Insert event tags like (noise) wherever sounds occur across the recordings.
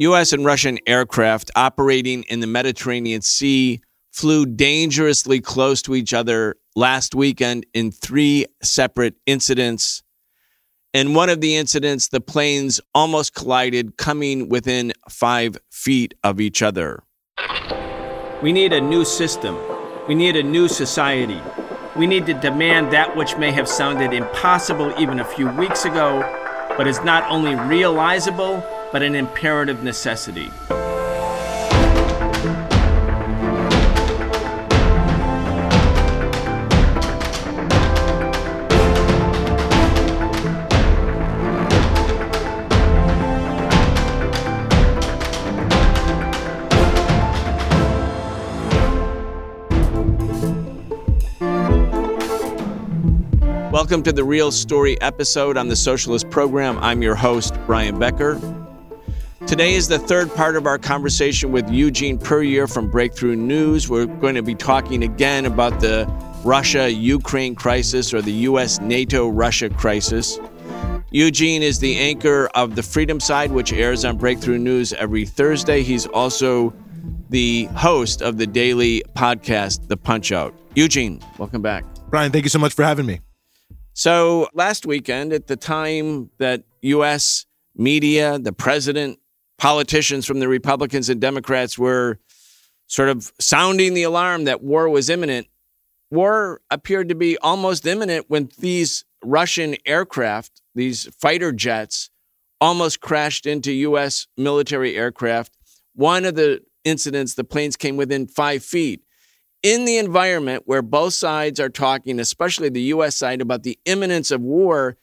U.S. and Russian aircraft operating in the Mediterranean Sea flew dangerously close to each other last weekend in three separate incidents. In one of the incidents, the planes almost collided, coming within five feet of each other. We need a new system. We need a new society. We need to demand that which may have sounded impossible even a few weeks ago, but is not only realizable, but an imperative necessity. Welcome to the Real Story episode on the Socialist Program. I'm your host, Brian Becker. Today is the third part of our conversation with Eugene Puryear from Breakthrough News. We're going to be talking again about the Russia Ukraine crisis or the U.S. NATO Russia crisis. Eugene is the anchor of the Freedom Side, which airs on Breakthrough News every Thursday. He's also the host of the daily podcast, The Punch Out. Eugene, welcome back. Brian, thank you so much for having me. So, last weekend, at the time that U.S. media, the president, politicians from the Republicans and Democrats were sort of sounding the alarm that war was imminent, war appeared to be almost imminent when these Russian aircraft, these fighter jets, almost crashed into U.S. military aircraft. One of the incidents, the planes came within five feet in the environment where both sides are talking, especially the US side, about the imminence of war,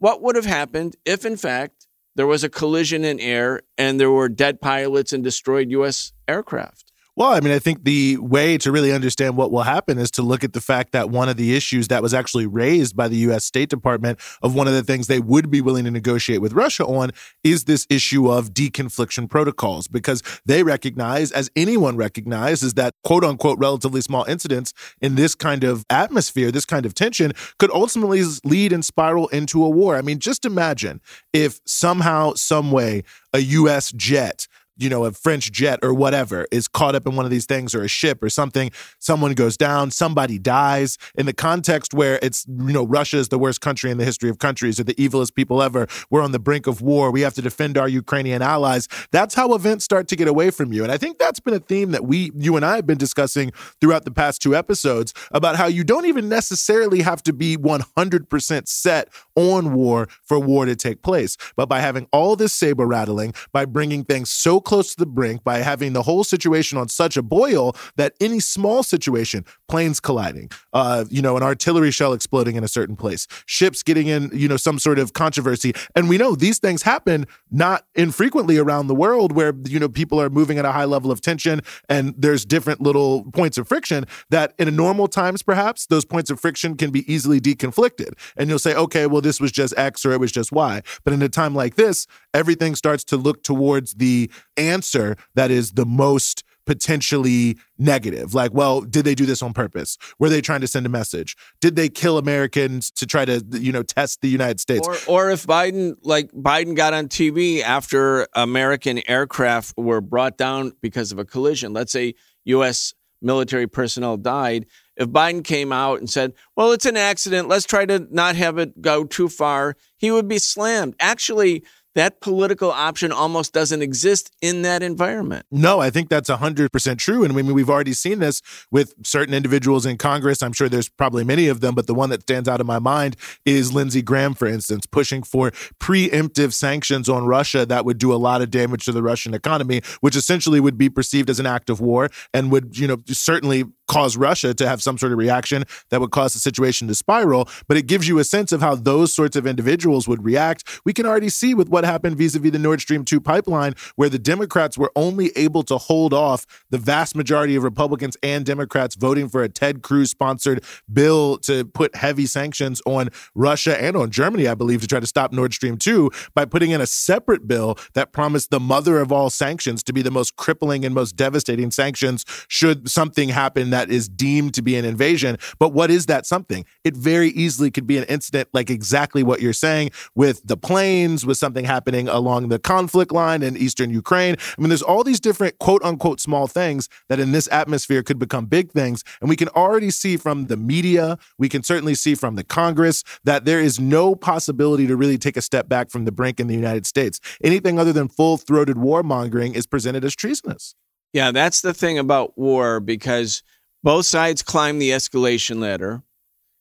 what would have happened if, in fact, there was a collision in air and there were dead pilots and destroyed US aircraft? Well, I mean, I think the way to really understand what will happen is to look at the fact that one of the issues that was actually raised by the U.S. State Department of one of the things they would be willing to negotiate with Russia on is this issue of deconfliction protocols, because they recognize, as anyone recognizes, that quote unquote relatively small incidents in this kind of atmosphere, this kind of tension, could ultimately lead and spiral into a war. I mean, just imagine if somehow, some way, a U.S. jet you know, a French jet or whatever is caught up in one of these things or a ship or something, someone goes down, somebody dies in the context where it's, you know, Russia is the worst country in the history of countries or the evilest people ever. We're on the brink of war. We have to defend our Ukrainian allies. That's how events start to get away from you. And I think that's been a theme that we, you and I have been discussing throughout the past two episodes about how you don't even necessarily have to be 100% set on war for war to take place. But by having all this saber rattling, by bringing things so close to the brink by having the whole situation on such a boil that any small situation, planes colliding, uh, you know, an artillery shell exploding in a certain place, ships getting in, you know, some sort of controversy. And we know these things happen not infrequently around the world where, you know, people are moving at a high level of tension and there's different little points of friction that in normal times, perhaps, those points of friction can be easily deconflicted. And you'll say, okay, well, this was just X or it was just Y. But in a time like this, everything starts to look towards the answer that is the most potentially negative. Like, well, did they do this on purpose? Were they trying to send a message? Did they kill Americans to try to, you know, test the United States? Or, or if Biden, like Biden got on TV after American aircraft were brought down because of a collision, let's say U.S. military personnel died. If Biden came out and said, well, it's an accident, let's try to not have it go too far, he would be slammed. Actually, that political option almost doesn't exist in that environment. No, I think that's 100% true. And I mean, we've already seen this with certain individuals in Congress. I'm sure there's probably many of them, but the one that stands out in my mind is Lindsey Graham, for instance, pushing for preemptive sanctions on Russia that would do a lot of damage to the Russian economy, which essentially would be perceived as an act of war and would, you know, certainly cause Russia to have some sort of reaction that would cause the situation to spiral. But it gives you a sense of how those sorts of individuals would react. We can already see with what happened vis a vis the Nord Stream 2 pipeline, where the Democrats were only able to hold off the vast majority of Republicans and Democrats voting for a Ted Cruz sponsored bill to put heavy sanctions on Russia and on Germany, I believe, to try to stop Nord Stream 2 by putting in a separate bill that promised the mother of all sanctions to be the most crippling and most devastating sanctions should something happen that that is deemed to be an invasion. But what is that something? It very easily could be an incident like exactly what you're saying with the planes, with something happening along the conflict line in eastern Ukraine. I mean, there's all these different quote unquote small things that in this atmosphere could become big things. And we can already see from the media, we can certainly see from the Congress that there is no possibility to really take a step back from the brink in the United States. Anything other than full throated warmongering is presented as treasonous. Yeah, that's the thing about war because both sides climb the escalation ladder.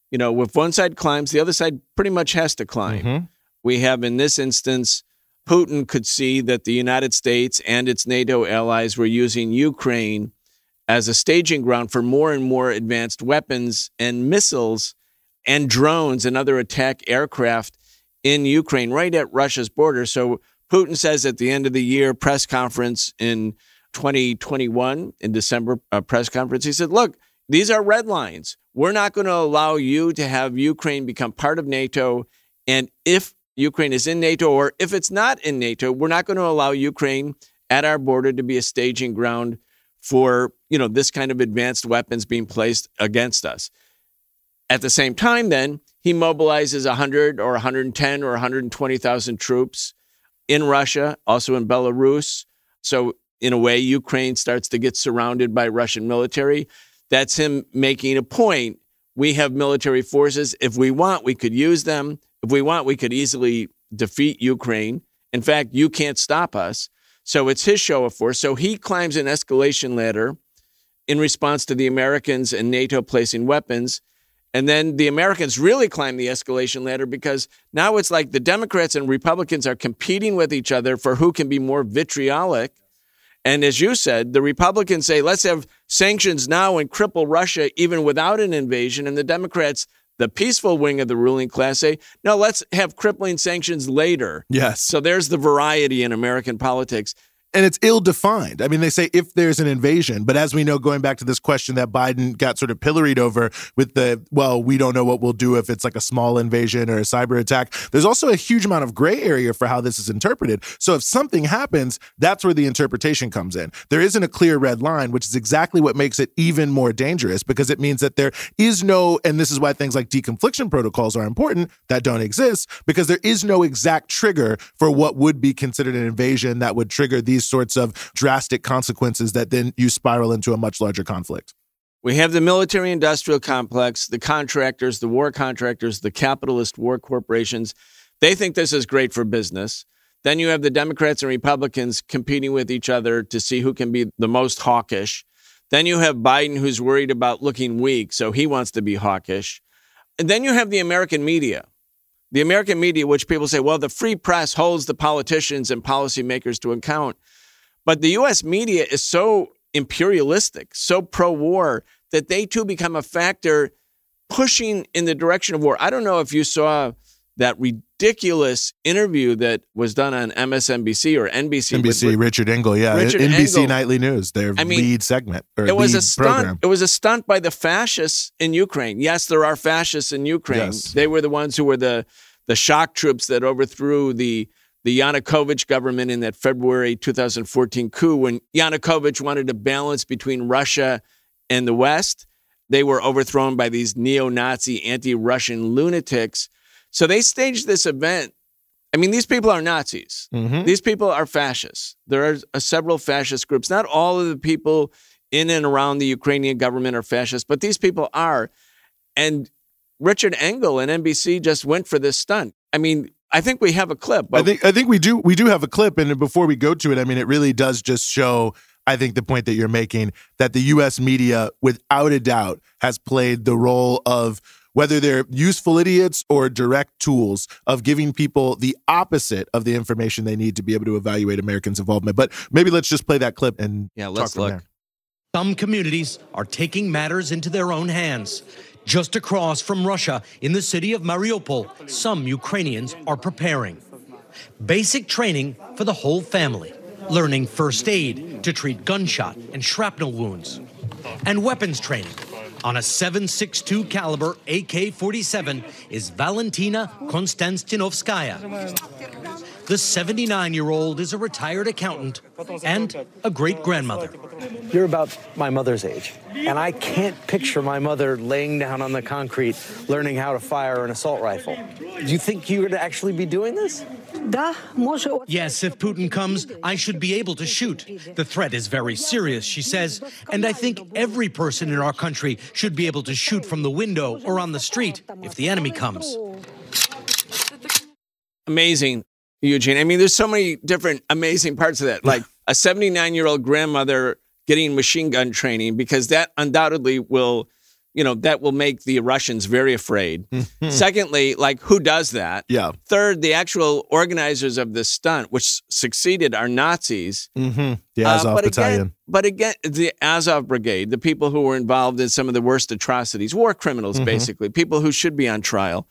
You know, if one side climbs, the other side pretty much has to climb. Mm-hmm. We have, in this instance, Putin could see that the United States and its NATO allies were using Ukraine as a staging ground for more and more advanced weapons and missiles and drones and other attack aircraft in Ukraine, right at Russia's border. So Putin says at the end of the year press conference in 2021 in December uh, press conference, he said, "Look, these are red lines. We're not going to allow you to have Ukraine become part of NATO, and if Ukraine is in NATO or if it's not in NATO, we're not going to allow Ukraine at our border to be a staging ground for, you know, this kind of advanced weapons being placed against us." At the same time then, he mobilizes 100 or 110 or 120,000 troops in Russia, also in Belarus. So, in a way, Ukraine starts to get surrounded by Russian military. That's him making a point. We have military forces. If we want, we could use them. If we want, we could easily defeat Ukraine. In fact, you can't stop us. So it's his show of force. So he climbs an escalation ladder in response to the Americans and NATO placing weapons. And then the Americans really climb the escalation ladder because now it's like the Democrats and Republicans are competing with each other for who can be more vitriolic. And as you said, the Republicans say, let's have sanctions now and cripple Russia even without an invasion. And the Democrats, the peaceful wing of the ruling class, say, no, let's have crippling sanctions later. Yes. So there's the variety in American politics and it's ill defined. I mean, they say if there's an invasion, but as we know, going back to this question that Biden got sort of pilloried over with the, well, we don't know what we'll do if it's like a small invasion or a cyber attack, there's also a huge amount of gray area for how this is interpreted. So if something happens, that's where the interpretation comes in. There isn't a clear red line, which is exactly what makes it even more dangerous because it means that there is no, and this is why things like deconfliction protocols are important that don't exist because there is no exact trigger for what would be considered an invasion that would trigger these these sorts of drastic consequences that then you spiral into a much larger conflict. We have the military industrial complex, the contractors, the war contractors, the capitalist war corporations. They think this is great for business. Then you have the Democrats and Republicans competing with each other to see who can be the most hawkish. Then you have Biden who's worried about looking weak, so he wants to be hawkish. And then you have the American media. The American media, which people say, well, the free press holds the politicians and policymakers to account. But the US media is so imperialistic, so pro war, that they too become a factor pushing in the direction of war. I don't know if you saw that ridiculous interview that was done on MSNBC or NBC. NBC, with, Richard Engel, yeah, Richard NBC Engel. Nightly News, their I mean, lead segment. it was a stunt. Program. It was a stunt by the fascists in Ukraine. Yes, there are fascists in Ukraine. Yes. They were the ones who were the the shock troops that overthrew the the Yanukovych government in that February 2014 coup when Yanukovych wanted to balance between Russia and the West. They were overthrown by these neo Nazi, anti Russian lunatics. So they staged this event. I mean, these people are Nazis. Mm-hmm. These people are fascists. There are uh, several fascist groups. Not all of the people in and around the Ukrainian government are fascists, but these people are. And Richard Engel and NBC just went for this stunt. I mean, I think we have a clip. I think I think we do we do have a clip, and before we go to it, I mean, it really does just show. I think the point that you're making that the U.S. media, without a doubt, has played the role of whether they're useful idiots or direct tools of giving people the opposite of the information they need to be able to evaluate Americans' involvement. But maybe let's just play that clip and yeah, let's look. There. Some communities are taking matters into their own hands. Just across from Russia, in the city of Mariupol, some Ukrainians are preparing. Basic training for the whole family, learning first aid to treat gunshot and shrapnel wounds, and weapons training. On a 7.62 caliber AK-47 is Valentina Konstantinovskaya. The 79 year old is a retired accountant and a great grandmother. You're about my mother's age, and I can't picture my mother laying down on the concrete learning how to fire an assault rifle. Do you think you're going to actually be doing this? Yes, if Putin comes, I should be able to shoot. The threat is very serious, she says, and I think every person in our country should be able to shoot from the window or on the street if the enemy comes. Amazing, Eugene. I mean, there's so many different amazing parts of that. Like a 79 year old grandmother getting machine gun training, because that undoubtedly will you know, that will make the Russians very afraid. Secondly, like who does that? Yeah. Third, the actual organizers of this stunt, which succeeded, are Nazis. Mm-hmm. The Azov Uh, but Battalion. Again, but again, the Azov Brigade, the people who were involved in some of the worst atrocities, war criminals, Mm-hmm. basically, people who should be on trial.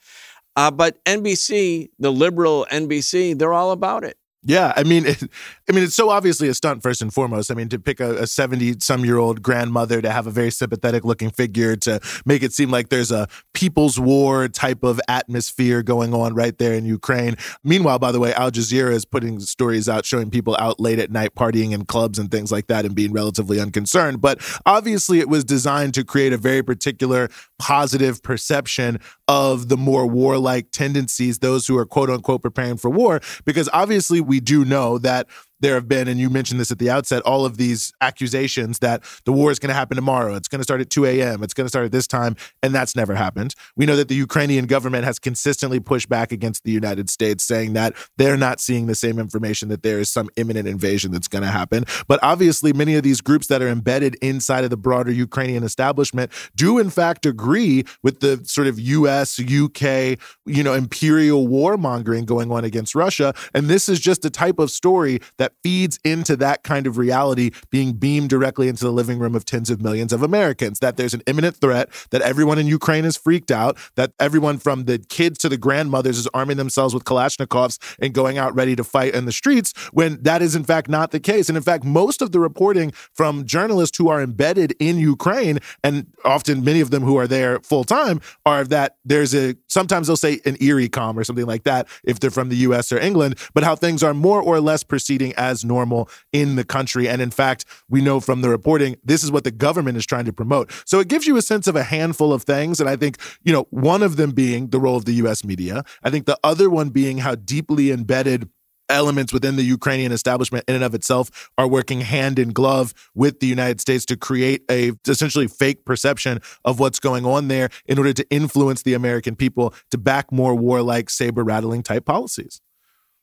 Uh, but NBC, the liberal NBC, they're all about it. Yeah, I mean, (laughs) it, I mean, it's so obviously a stunt first and foremost. I mean, to pick a seventy-some-year-old grandmother to have a very sympathetic-looking figure to make it seem like there's a people's war type of atmosphere going on right there in Ukraine. Meanwhile, by the way, Al Jazeera is putting stories out showing people out late at night partying in clubs and things like that and being relatively unconcerned. But obviously, it was designed to create a very particular positive perception of the more warlike tendencies, those who are quote unquote preparing for war, because obviously we do know that there have been, and you mentioned this at the outset, all of these accusations that the war is going to happen tomorrow. It's going to start at 2 a.m. It's going to start at this time. And that's never happened. We know that the Ukrainian government has consistently pushed back against the United States, saying that they're not seeing the same information that there is some imminent invasion that's going to happen. But obviously, many of these groups that are embedded inside of the broader Ukrainian establishment do, in fact, agree with the sort of US, UK, you know, imperial warmongering going on against Russia. And this is just a type of story that feeds into that kind of reality being beamed directly into the living room of tens of millions of Americans. That there's an imminent threat, that everyone in Ukraine is freaked out, that everyone from the kids to the grandmothers is arming themselves with Kalashnikovs and going out ready to fight in the streets, when that is in fact not the case. And in fact, most of the reporting from journalists who are embedded in Ukraine, and often many of them who are there full time, are that there's a sometimes they'll say an eerie calm or something like that if they're from the US or England, but how things are more or less proceeding as normal in the country. And in fact, we know from the reporting, this is what the government is trying to promote. So it gives you a sense of a handful of things. And I think, you know, one of them being the role of the US media. I think the other one being how deeply embedded elements within the Ukrainian establishment in and of itself are working hand in glove with the United States to create a essentially fake perception of what's going on there in order to influence the American people to back more warlike saber rattling type policies.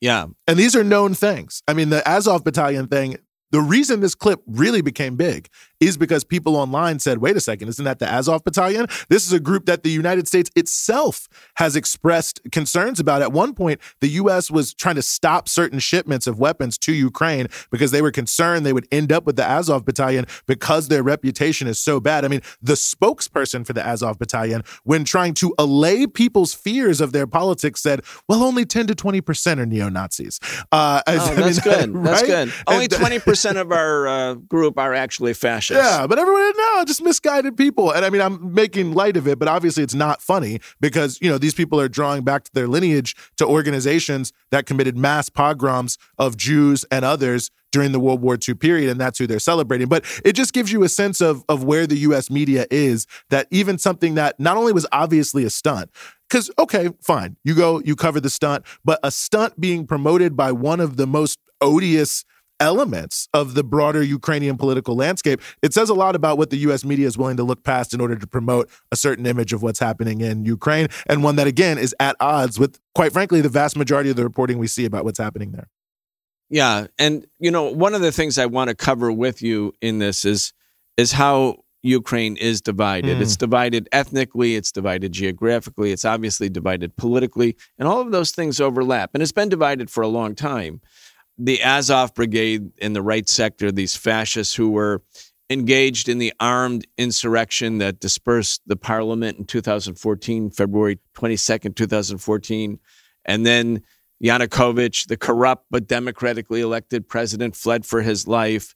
Yeah. And these are known things. I mean, the Azov battalion thing, the reason this clip really became big is because people online said, wait a second, isn't that the Azov battalion? This is a group that the United States itself has expressed concerns about. At one point, the U.S. was trying to stop certain shipments of weapons to Ukraine because they were concerned they would end up with the Azov battalion because their reputation is so bad. I mean, the spokesperson for the Azov battalion, when trying to allay people's fears of their politics, said, well, only 10 to 20% are neo Nazis. Uh, Oh, I mean, that's (laughs) good. That's good. Only And- twenty percent of our uh, group are actually fascists. Yeah, but everyone no, just misguided people. And I mean, I'm making light of it, but obviously it's not funny because, you know, these people are drawing back to their lineage to organizations that committed mass pogroms of Jews and others during the World War II period, and that's who they're celebrating. But it just gives you a sense of of where the US media is, that even something that not only was obviously a stunt, because okay, fine, you go, you cover the stunt, but a stunt being promoted by one of the most odious elements of the broader Ukrainian political landscape, it says a lot about what the US media is willing to look past in order to promote a certain image of what's happening in Ukraine, and one that, again, is at odds with, quite frankly, the vast majority of the reporting we see about what's happening there. Yeah, and you know, one of the things I want to cover with you in this is is how Ukraine is divided. Mm. It's divided ethnically, it's divided geographically, it's obviously divided politically, and all of those things overlap. And it's been divided for a long time. The Azov Brigade in the right sector, these fascists who were engaged in the armed insurrection that dispersed the parliament in 2014, February 22nd, 2014, and then Yanukovych, the corrupt but democratically elected president, fled for his life.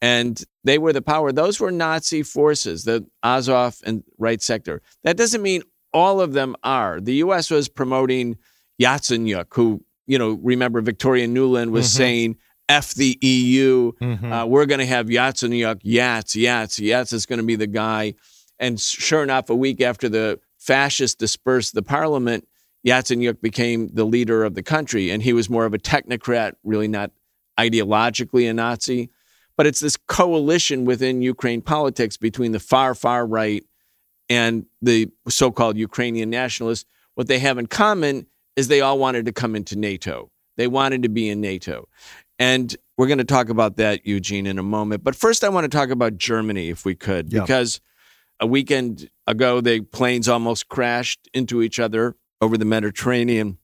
And they were the power. Those were Nazi forces, the Azov and right sector. That doesn't mean all of them are. The U.S. was promoting Yatsenyuk, who you know, remember Victoria Nuland was mm-hmm. saying, F the EU. Mm-hmm. Uh, we're going to have Yatsenyuk, Yats, Yats. Yats is going to be the guy. And sure enough, a week after the fascists dispersed the parliament, Yatsenyuk became the leader of the country. And he was more of a technocrat, really not ideologically a Nazi. But it's this coalition within Ukraine politics between the far, far right and the so called Ukrainian nationalists. What they have in common is they all wanted to come into NATO. They wanted to be in NATO. And we're going to talk about that, Eugene, in a moment. But first, I want to talk about Germany, if we could, yeah. because a weekend ago, the planes almost crashed into each other over the Mediterranean.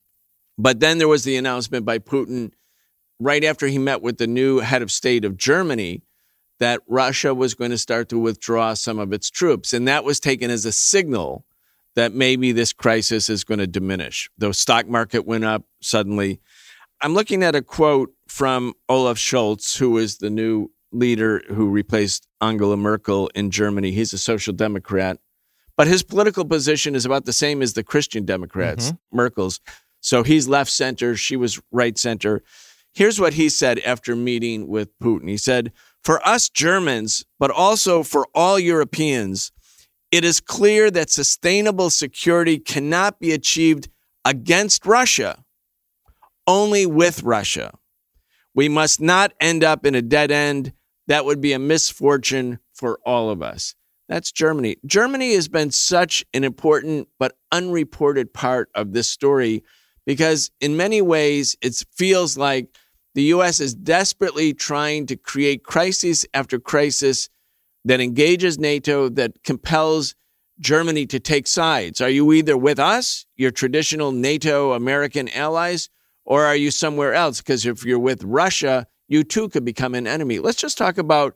But then there was the announcement by Putin right after he met with the new head of state of Germany that Russia was going to start to withdraw some of its troops. And that was taken as a signal that maybe this crisis is going to diminish. The stock market went up suddenly. I'm looking at a quote from Olaf Scholz, who is the new leader who replaced Angela Merkel in Germany. He's a social democrat, but his political position is about the same as the Christian Democrats, mm-hmm. Merkel's. So he's left center, she was right center. Here's what he said after meeting with Putin. He said, For us Germans, but also for all Europeans, it is clear that sustainable security cannot be achieved against Russia, only with Russia. We must not end up in a dead end. That would be a misfortune for all of us. That's Germany. Germany has been such an important but unreported part of this story because, in many ways, it feels like the U.S. is desperately trying to create crisis after crisis that engages NATO, that compels Germany to take sides. Are you either with us, your traditional NATO American allies, or are you somewhere else? Because if you're with Russia, you too could become an enemy. Let's just talk about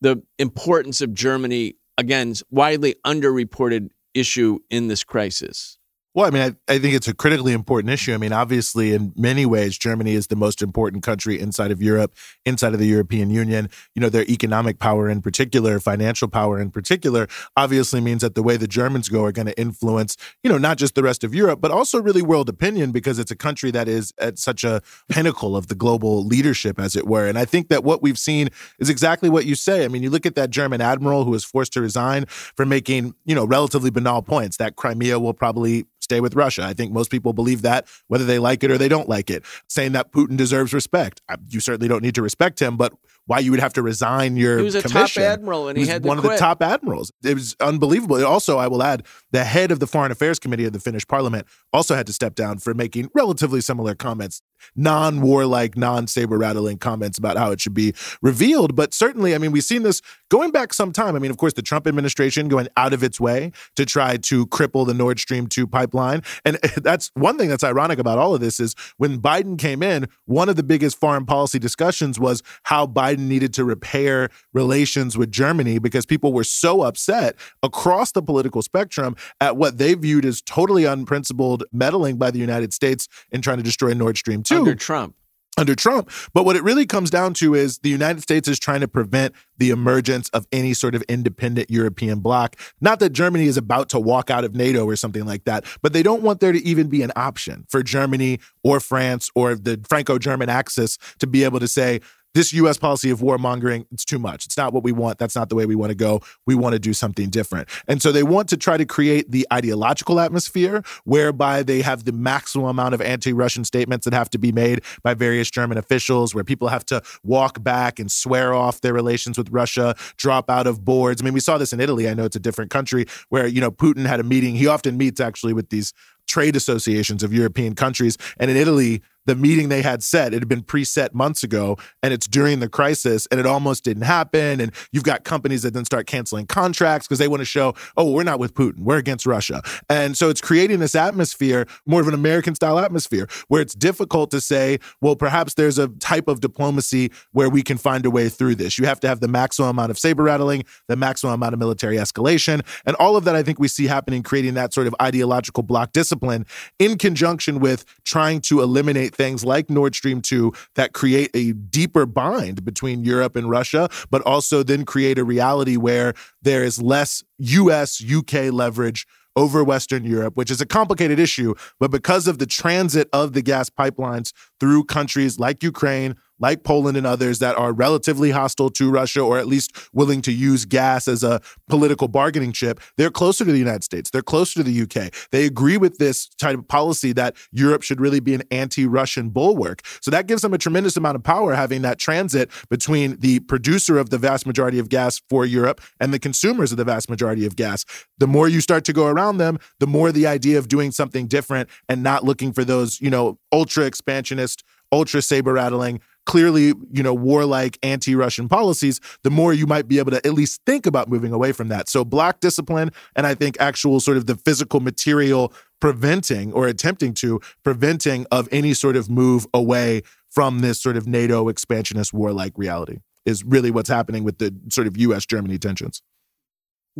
the importance of Germany, again, widely underreported issue in this crisis. Well, I mean, I, I, think it's a critically important issue. I mean, obviously, in many ways, Germany is the most important country inside of Europe, inside of the European Union. You know, their economic power in particular, financial power in particular, obviously means that the way the Germans go are going to influence, you know, not just the rest of Europe, but also really world opinion because it's a country that is at such a pinnacle of the global leadership, as it were. And I think that what we've seen is exactly what you say. I mean, you look at that German admiral who was forced to resign for making, you know, relatively banal points that Crimea will probably stay with Russia. I think most people believe that, whether they like it or they don't like it. Saying that Putin deserves respect. Uh, you certainly don't need to respect him, but why you would have to resign your he was a commission. top admiral and he, he had. One of the top admirals. It was unbelievable. Also, I will add, the head of the Foreign Affairs Committee of the Finnish Parliament also had to step down for making relatively similar comments, non-warlike, non-saber rattling comments about how it should be revealed. But certainly, I mean, we've seen this going back some time. I mean, of course, the Trump administration going out of its way to try to cripple the Nord Stream 2 pipeline. And (laughs) that's one thing that's ironic about all of this is when Biden came in, one of the biggest foreign policy discussions was how Biden Biden needed to repair relations with Germany because people were so upset across the political spectrum at what they viewed as totally unprincipled meddling by the United States in trying to destroy Nord Stream 2. Under Trump under Trump. But what it really comes down to is the United States is trying to prevent the emergence of any sort of independent European bloc. Not that Germany is about to walk out of NATO or something like that, but they don't want there to even be an option for Germany or France or the Franco German axis to be able to say, this US policy of warmongering, it's too much. It's not what we want. That's not the way we want to go. We want to do something different. And so they want to try to create the ideological atmosphere whereby they have the maximum amount of anti Russian statements that have to be made by various German officials, where people have to walk back and swear off their relations with Russia, drop out of boards. I mean, we saw this in Italy. I know it's a different country where, you know, Putin had a meeting. He often meets actually with these trade associations of European countries. And in Italy, the meeting they had set. It had been preset months ago, and it's during the crisis, and it almost didn't happen. And you've got companies that then start canceling contracts because they want to show, oh, we're not with Putin, we're against Russia. And so it's creating this atmosphere, more of an American style atmosphere, where it's difficult to say, well, perhaps there's a type of diplomacy where we can find a way through this. You have to have the maximum amount of saber rattling, the maximum amount of military escalation, and all of that I think we see happening, creating that sort of ideological bloc discipline in conjunction with trying to eliminate things like Nord Stream 2 that create a deeper bind between Europe and Russia, but also then create a reality where there is less US UK leverage over Western Europe, which is a complicated issue. But because of the transit of the gas pipelines through countries like Ukraine, like Poland and others that are relatively hostile to Russia or at least willing to use gas as a political bargaining chip, they're closer to the United States. They're closer to the UK. They agree with this type of policy that Europe should really be an anti Russian bulwark. So that gives them a tremendous amount of power having that transit between the producer of the vast majority of gas for Europe and the consumers of the vast majority of gas. The more you start to go around them, the more the idea of doing something different and not looking for those, you know, ultra expansionist, ultra saber rattling clearly, you know, warlike anti-Russian policies, the more you might be able to at least think about moving away from that. So black discipline and I think actual sort of the physical material preventing or attempting to preventing of any sort of move away from this sort of NATO expansionist warlike reality is really what's happening with the sort of US Germany tensions.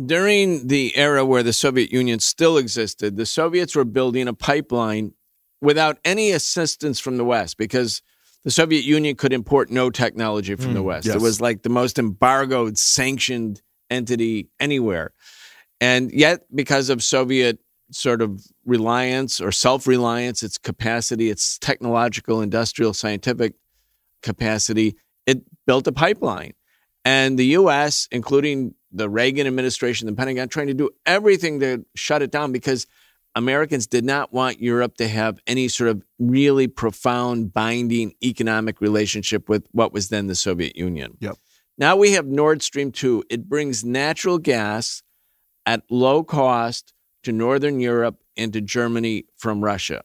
During the era where the Soviet Union still existed, the Soviets were building a pipeline without any assistance from the West because the Soviet Union could import no technology from mm, the West. Yes. It was like the most embargoed, sanctioned entity anywhere. And yet, because of Soviet sort of reliance or self reliance, its capacity, its technological, industrial, scientific capacity, it built a pipeline. And the US, including the Reagan administration, the Pentagon, trying to do everything to shut it down because Americans did not want Europe to have any sort of really profound, binding economic relationship with what was then the Soviet Union. Yep. Now we have Nord Stream 2. It brings natural gas at low cost to Northern Europe and to Germany from Russia.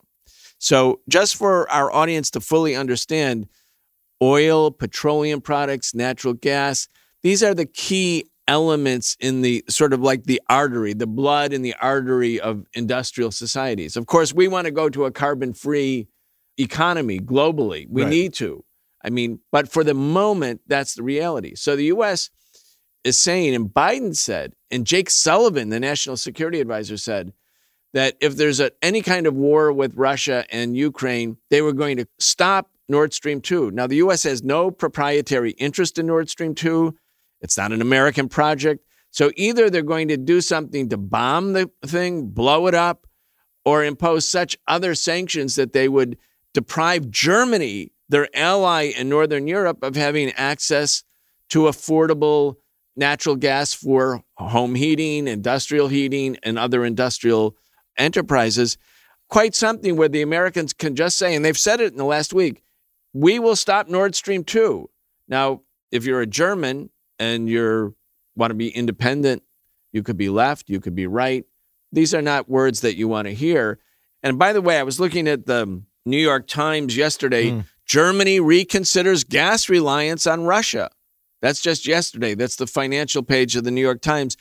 So, just for our audience to fully understand, oil, petroleum products, natural gas, these are the key elements in the sort of like the artery, the blood in the artery of industrial societies. Of course, we want to go to a carbon free economy globally. We right. need to. I mean, but for the moment, that's the reality. So the US is saying, and Biden said, and Jake Sullivan, the national security advisor, said that if there's a, any kind of war with Russia and Ukraine, they were going to stop Nord Stream 2. Now, the US has no proprietary interest in Nord Stream 2. It's not an American project. So either they're going to do something to bomb the thing, blow it up, or impose such other sanctions that they would deprive Germany, their ally in Northern Europe, of having access to affordable natural gas for home heating, industrial heating, and other industrial enterprises. Quite something where the Americans can just say, and they've said it in the last week, we will stop Nord Stream 2. Now, if you're a German and you want to be independent, you could be left, you could be right. These are not words that you want to hear. And by the way, I was looking at the New York Times yesterday. Mm. Germany reconsiders gas reliance on Russia. That's just yesterday. That's the financial page of the New York Times.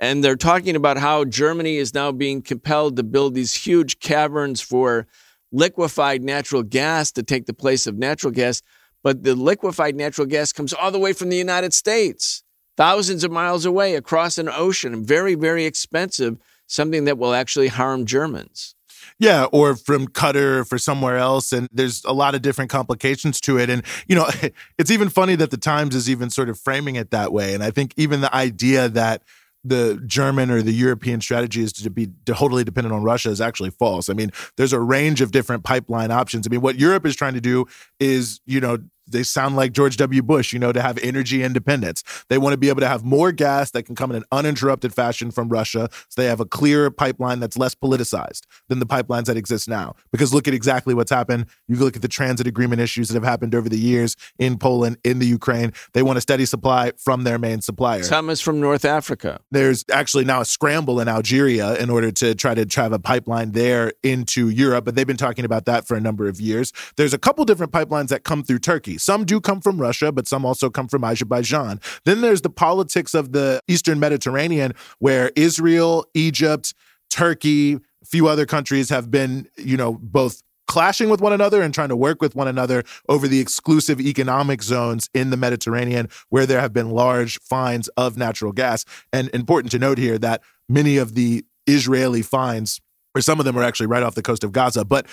And they're talking about how Germany is now being compelled to build these huge caverns for liquefied natural gas to take the place of natural gas but the liquefied natural gas comes all the way from the United States, thousands of miles away across an ocean, very, very expensive, something that will actually harm Germans. Yeah, or from Qatar for somewhere else. And there's a lot of different complications to it. And, you know, (laughs) it's even funny that the Times is even sort of framing it that way. And I think even the idea that the German or the European strategy is to be totally dependent on Russia is actually false. I mean, there's a range of different pipeline options. I mean, what Europe is trying to do is, you know, they sound like George W. Bush, you know, to have energy independence. They want to be able to have more gas that can come in an uninterrupted fashion from Russia. So they have a clear pipeline that's less politicized than the pipelines that exist now. Because look at exactly what's happened. You look at the transit agreement issues that have happened over the years in Poland, in the Ukraine. They want a steady supply from their main supplier. Some is from North Africa. There's actually now a scramble in Algeria in order to try to have a pipeline there into Europe, but they've been talking about that for a number of years. There's a couple different pipelines that come through Turkey. Some do come from Russia, but some also come from Azerbaijan. Then there's the politics of the Eastern Mediterranean, where Israel, Egypt, Turkey, a few other countries have been, you know, both clashing with one another and trying to work with one another over the exclusive economic zones in the Mediterranean where there have been large finds of natural gas. And important to note here that many of the Israeli finds, or some of them are actually right off the coast of Gaza. But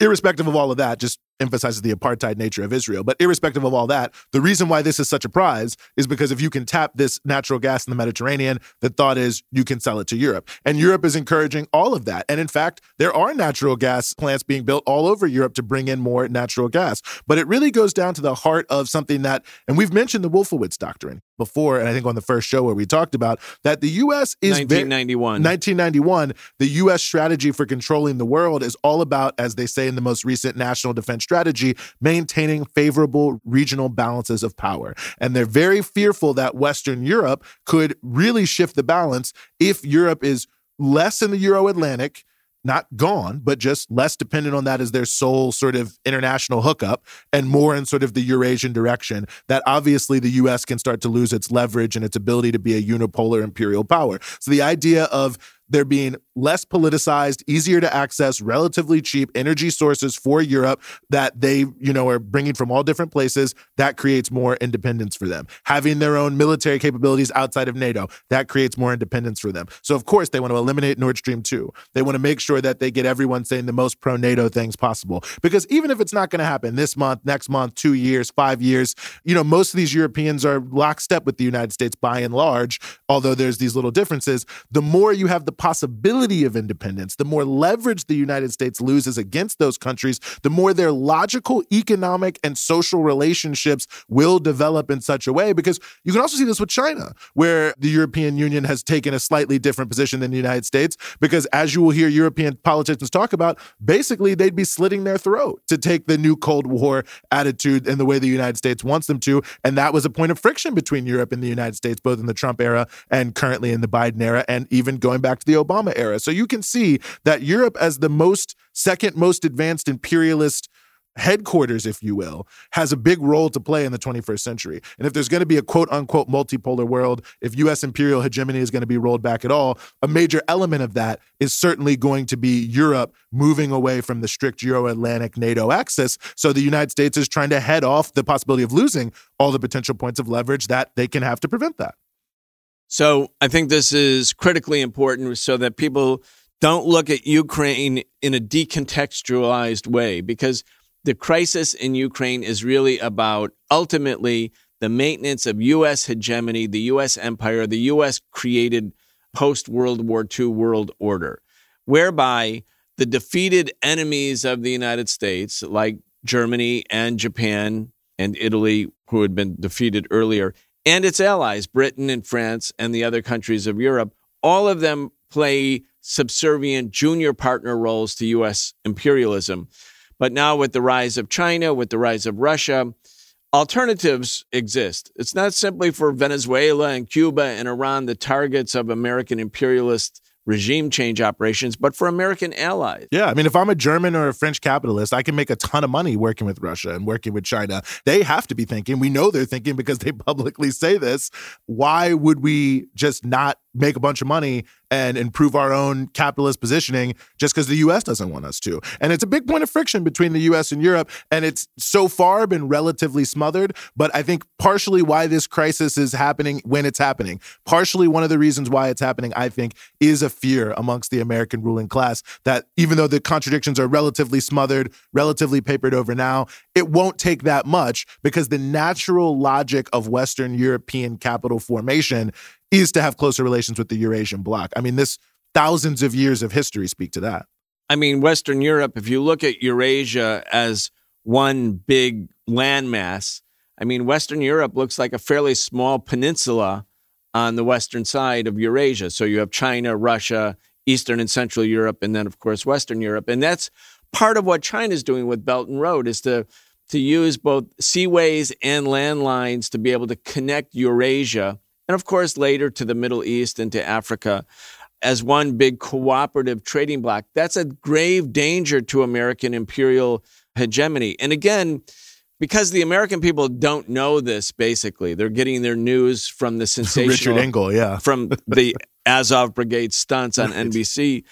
irrespective of all of that, just emphasizes the apartheid nature of Israel. But irrespective of all that, the reason why this is such a prize is because if you can tap this natural gas in the Mediterranean, the thought is you can sell it to Europe. And Europe is encouraging all of that. And in fact, there are natural gas plants being built all over Europe to bring in more natural gas. But it really goes down to the heart of something that, and we've mentioned the Wolfowitz doctrine before, and I think on the first show where we talked about that the U.S. is 1991. 1991. The U.S. strategy for controlling the world is all about, as they say in the most recent national defense strategy, maintaining favorable regional balances of power. And they're very fearful that Western Europe could really shift the balance if Europe is less in the Euro Atlantic not gone, but just less dependent on that as their sole sort of international hookup and more in sort of the Eurasian direction, that obviously the US can start to lose its leverage and its ability to be a unipolar imperial power. So the idea of there being less politicized, easier to access, relatively cheap energy sources for Europe that they, you know, are bringing from all different places. That creates more independence for them. Having their own military capabilities outside of NATO, that creates more independence for them. So, of course, they want to eliminate Nord Stream 2. They want to make sure that they get everyone saying the most pro NATO things possible. Because even if it's not going to happen this month, next month, two years, five years, you know, most of these Europeans are lockstep with the United States by and large, although there's these little differences. The more you have the possibility of independence, the more leverage the United States loses against those countries, the more their logical economic and social relationships will develop in such a way. Because you can also see this with China, where the European Union has taken a slightly different position than the United States. Because as you will hear European politicians talk about, basically they'd be slitting their throat to take the new Cold War attitude in the way the United States wants them to. And that was a point of friction between Europe and the United States, both in the Trump era and currently in the Biden era, and even going to the Obama era. So you can see that Europe, as the most second most advanced imperialist headquarters, if you will, has a big role to play in the 21st century. And if there's going to be a quote unquote multipolar world, if US imperial hegemony is going to be rolled back at all, a major element of that is certainly going to be Europe moving away from the strict Euro Atlantic NATO axis. So the United States is trying to head off the possibility of losing all the potential points of leverage that they can have to prevent that. So I think this is critically important so that people don't look at Ukraine in a decontextualized way because the crisis in Ukraine is really about ultimately the maintenance of U.S. hegemony, the U.S. empire, the U.S. created post World War II world order, whereby the defeated enemies of the United States, like Germany and Japan and Italy, who had been defeated earlier, and its allies, Britain and France and the other countries of Europe, all of them play subservient junior partner roles to U.S. imperialism. But now, with the rise of China, with the rise of Russia, alternatives exist. It's not simply for Venezuela and Cuba and Iran the targets of American imperialist regime change operations, but for American allies. Yeah. I mean, if I'm a German or a French capitalist, I can make a ton of money working with Russia and working with China. They have to be thinking, we know they're thinking because they (laughs) publicly say this. Why would we just not make a bunch of money and improve our own capitalist positioning just because the US doesn't want us to. And it's a big point of friction between the US and Europe. And it's so far been relatively smothered. But I think partially why this crisis is happening when it's happening, partially one of the reasons why it's happening, I think, is a fear amongst the American ruling class that even though the contradictions are relatively smothered, relatively papered over now, it won't take that much because the natural logic of Western European capital formation is to have closer relations with the Eurasian bloc. I mean, this thousands of years of history speak to that. I mean, Western Europe, if you look at Eurasia as one big landmass, I mean, Western Europe looks like a fairly small peninsula on the western side of Eurasia. So you have China, Russia, Eastern and Central Europe, and then, of course, Western Europe. And that's part of what China's doing with Belt and Road is to, to use both seaways and landlines to be able to connect Eurasia and of course later to the Middle East and to Africa as one big cooperative trading bloc. That's a grave danger to American imperial hegemony. And again, because the American people don't know this, basically, they're getting their news from the (laughs) sensational Richard Engel, yeah, (laughs) from the Azov Brigade stunts on right. NBC.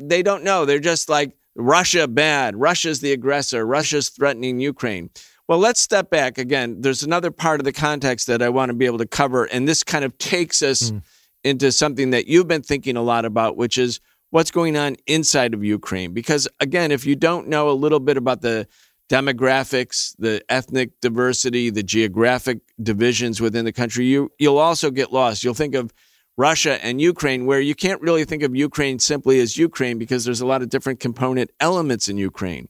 They don't know. They're just like Russia bad. Russia's the aggressor. Russia's threatening Ukraine. Well, let's step back again. There's another part of the context that I want to be able to cover, and this kind of takes us mm. into something that you've been thinking a lot about, which is what's going on inside of Ukraine. Because again, if you don't know a little bit about the demographics, the ethnic diversity, the geographic divisions within the country, you you'll also get lost. You'll think of Russia and Ukraine, where you can't really think of Ukraine simply as Ukraine because there's a lot of different component elements in Ukraine.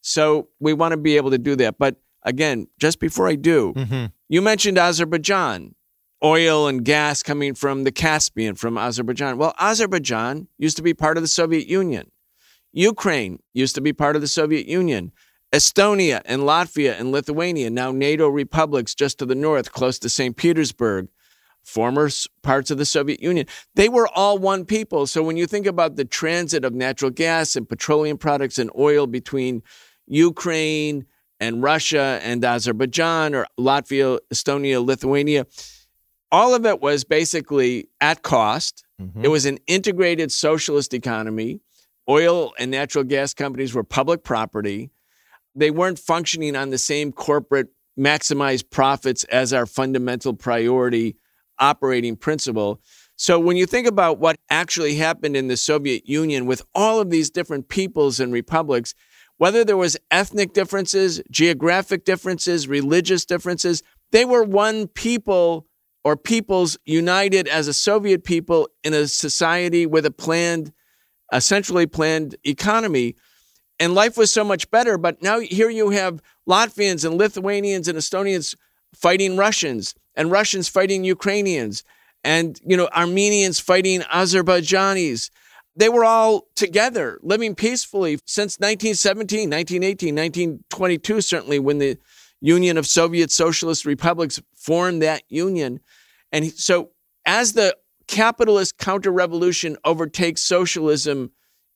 So we want to be able to do that. But again, just before I do, mm-hmm. you mentioned Azerbaijan, oil and gas coming from the Caspian, from Azerbaijan. Well, Azerbaijan used to be part of the Soviet Union. Ukraine used to be part of the Soviet Union. Estonia and Latvia and Lithuania, now NATO republics just to the north, close to St. Petersburg, former parts of the Soviet Union. They were all one people. So when you think about the transit of natural gas and petroleum products and oil between Ukraine and Russia and Azerbaijan or Latvia, Estonia, Lithuania, all of it was basically at cost. Mm-hmm. It was an integrated socialist economy. Oil and natural gas companies were public property. They weren't functioning on the same corporate maximize profits as our fundamental priority operating principle. So when you think about what actually happened in the Soviet Union with all of these different peoples and republics, whether there was ethnic differences, geographic differences, religious differences, they were one people or peoples united as a Soviet people in a society with a planned, a centrally planned economy. And life was so much better. But now here you have Latvians and Lithuanians and Estonians fighting Russians and Russians fighting Ukrainians and you know Armenians fighting Azerbaijanis. They were all together living peacefully since 1917, 1918, 1922 certainly when the Union of Soviet Socialist Republics formed that union. And so as the capitalist counter-revolution overtakes socialism